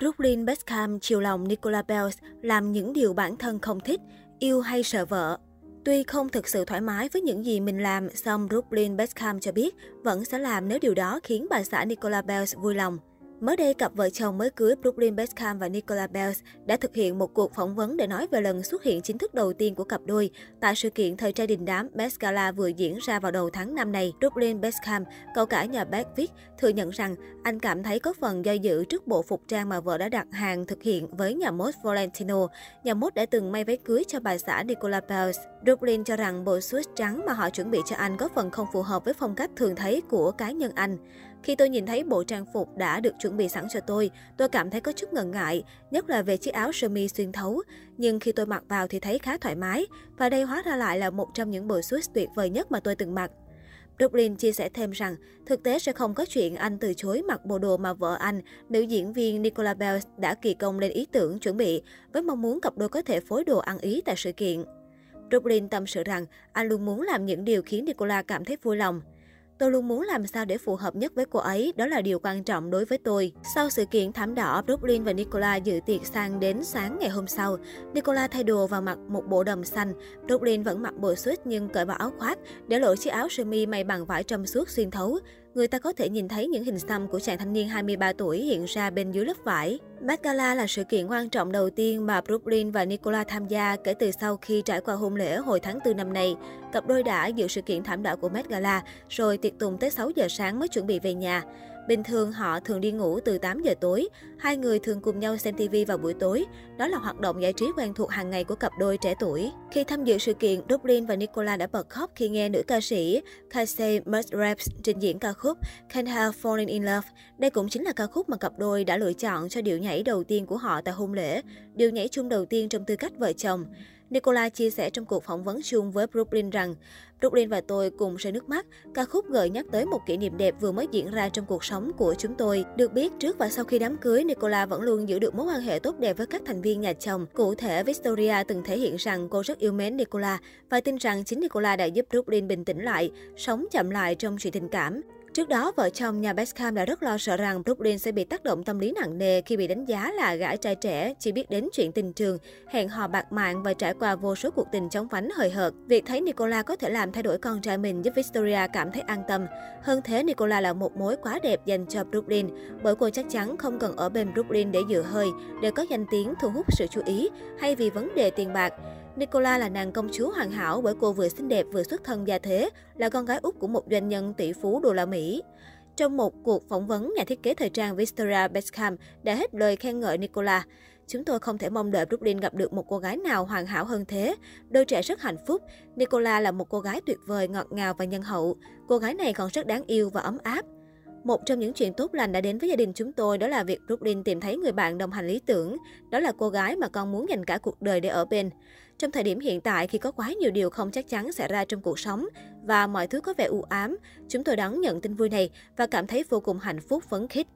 Brooklyn Beckham chiều lòng Nicola Bells làm những điều bản thân không thích, yêu hay sợ vợ. Tuy không thực sự thoải mái với những gì mình làm, song Brooklyn Beckham cho biết vẫn sẽ làm nếu điều đó khiến bà xã Nicola Bells vui lòng. Mới đây, cặp vợ chồng mới cưới Brooklyn Beckham và Nicola Bells đã thực hiện một cuộc phỏng vấn để nói về lần xuất hiện chính thức đầu tiên của cặp đôi tại sự kiện thời trai đình đám Met Gala vừa diễn ra vào đầu tháng năm này. Brooklyn Beckham, cậu cả nhà Beck viết, thừa nhận rằng anh cảm thấy có phần do dự trước bộ phục trang mà vợ đã đặt hàng thực hiện với nhà mốt Valentino. Nhà mốt đã từng may váy cưới cho bà xã Nicola Bells. Brooklyn cho rằng bộ suit trắng mà họ chuẩn bị cho anh có phần không phù hợp với phong cách thường thấy của cá nhân anh. Khi tôi nhìn thấy bộ trang phục đã được chuẩn bị sẵn cho tôi, tôi cảm thấy có chút ngần ngại, nhất là về chiếc áo sơ mi xuyên thấu. Nhưng khi tôi mặc vào thì thấy khá thoải mái, và đây hóa ra lại là một trong những bộ suit tuyệt vời nhất mà tôi từng mặc. Brooklyn chia sẻ thêm rằng, thực tế sẽ không có chuyện anh từ chối mặc bộ đồ mà vợ anh, nữ diễn viên Nicola Bell đã kỳ công lên ý tưởng chuẩn bị, với mong muốn cặp đôi có thể phối đồ ăn ý tại sự kiện. Brooklyn tâm sự rằng anh luôn muốn làm những điều khiến Nicola cảm thấy vui lòng. Tôi luôn muốn làm sao để phù hợp nhất với cô ấy, đó là điều quan trọng đối với tôi. Sau sự kiện thảm đỏ, Brooklyn và Nicola dự tiệc sang đến sáng ngày hôm sau. Nicola thay đồ và mặc một bộ đầm xanh. Brooklyn vẫn mặc bộ suit nhưng cởi bỏ áo khoác, để lộ chiếc áo sơ mi may bằng vải trong suốt xuyên thấu người ta có thể nhìn thấy những hình xăm của chàng thanh niên 23 tuổi hiện ra bên dưới lớp vải. Met Gala là sự kiện quan trọng đầu tiên mà Brooklyn và Nicola tham gia kể từ sau khi trải qua hôn lễ hồi tháng 4 năm nay. Cặp đôi đã dự sự kiện thảm đỏ của Met Gala, rồi tiệc tùng tới 6 giờ sáng mới chuẩn bị về nhà. Bình thường họ thường đi ngủ từ 8 giờ tối. Hai người thường cùng nhau xem TV vào buổi tối. Đó là hoạt động giải trí quen thuộc hàng ngày của cặp đôi trẻ tuổi. Khi tham dự sự kiện, Dublin và Nicola đã bật khóc khi nghe nữ ca sĩ Casey Musgraves trình diễn ca khúc Can't Help Falling in Love. Đây cũng chính là ca khúc mà cặp đôi đã lựa chọn cho điệu nhảy đầu tiên của họ tại hôn lễ, điệu nhảy chung đầu tiên trong tư cách vợ chồng. Nicola chia sẻ trong cuộc phỏng vấn chung với Brooklyn rằng Brooklyn và tôi cùng rơi nước mắt. Ca khúc gợi nhắc tới một kỷ niệm đẹp vừa mới diễn ra trong cuộc sống của chúng tôi. Được biết, trước và sau khi đám cưới, Nicola vẫn luôn giữ được mối quan hệ tốt đẹp với các thành viên nhà chồng. Cụ thể, Victoria từng thể hiện rằng cô rất yêu mến Nicola và tin rằng chính Nicola đã giúp Brooklyn bình tĩnh lại, sống chậm lại trong chuyện tình cảm. Trước đó, vợ chồng nhà Beckham đã rất lo sợ rằng Brooklyn sẽ bị tác động tâm lý nặng nề khi bị đánh giá là gã trai trẻ, chỉ biết đến chuyện tình trường, hẹn hò bạc mạng và trải qua vô số cuộc tình chóng vánh hời hợt. Việc thấy Nicola có thể làm thay đổi con trai mình giúp Victoria cảm thấy an tâm. Hơn thế, Nicola là một mối quá đẹp dành cho Brooklyn, bởi cô chắc chắn không cần ở bên Brooklyn để dựa hơi, để có danh tiếng thu hút sự chú ý, hay vì vấn đề tiền bạc. Nicola là nàng công chúa hoàn hảo bởi cô vừa xinh đẹp vừa xuất thân gia thế, là con gái út của một doanh nhân tỷ phú đô la Mỹ. Trong một cuộc phỏng vấn, nhà thiết kế thời trang Victoria Beckham đã hết lời khen ngợi Nicola. Chúng tôi không thể mong đợi Brooklyn gặp được một cô gái nào hoàn hảo hơn thế. Đôi trẻ rất hạnh phúc. Nicola là một cô gái tuyệt vời, ngọt ngào và nhân hậu. Cô gái này còn rất đáng yêu và ấm áp. Một trong những chuyện tốt lành đã đến với gia đình chúng tôi đó là việc Brooklyn tìm thấy người bạn đồng hành lý tưởng. Đó là cô gái mà con muốn dành cả cuộc đời để ở bên. Trong thời điểm hiện tại khi có quá nhiều điều không chắc chắn xảy ra trong cuộc sống và mọi thứ có vẻ u ám, chúng tôi đón nhận tin vui này và cảm thấy vô cùng hạnh phúc phấn khích.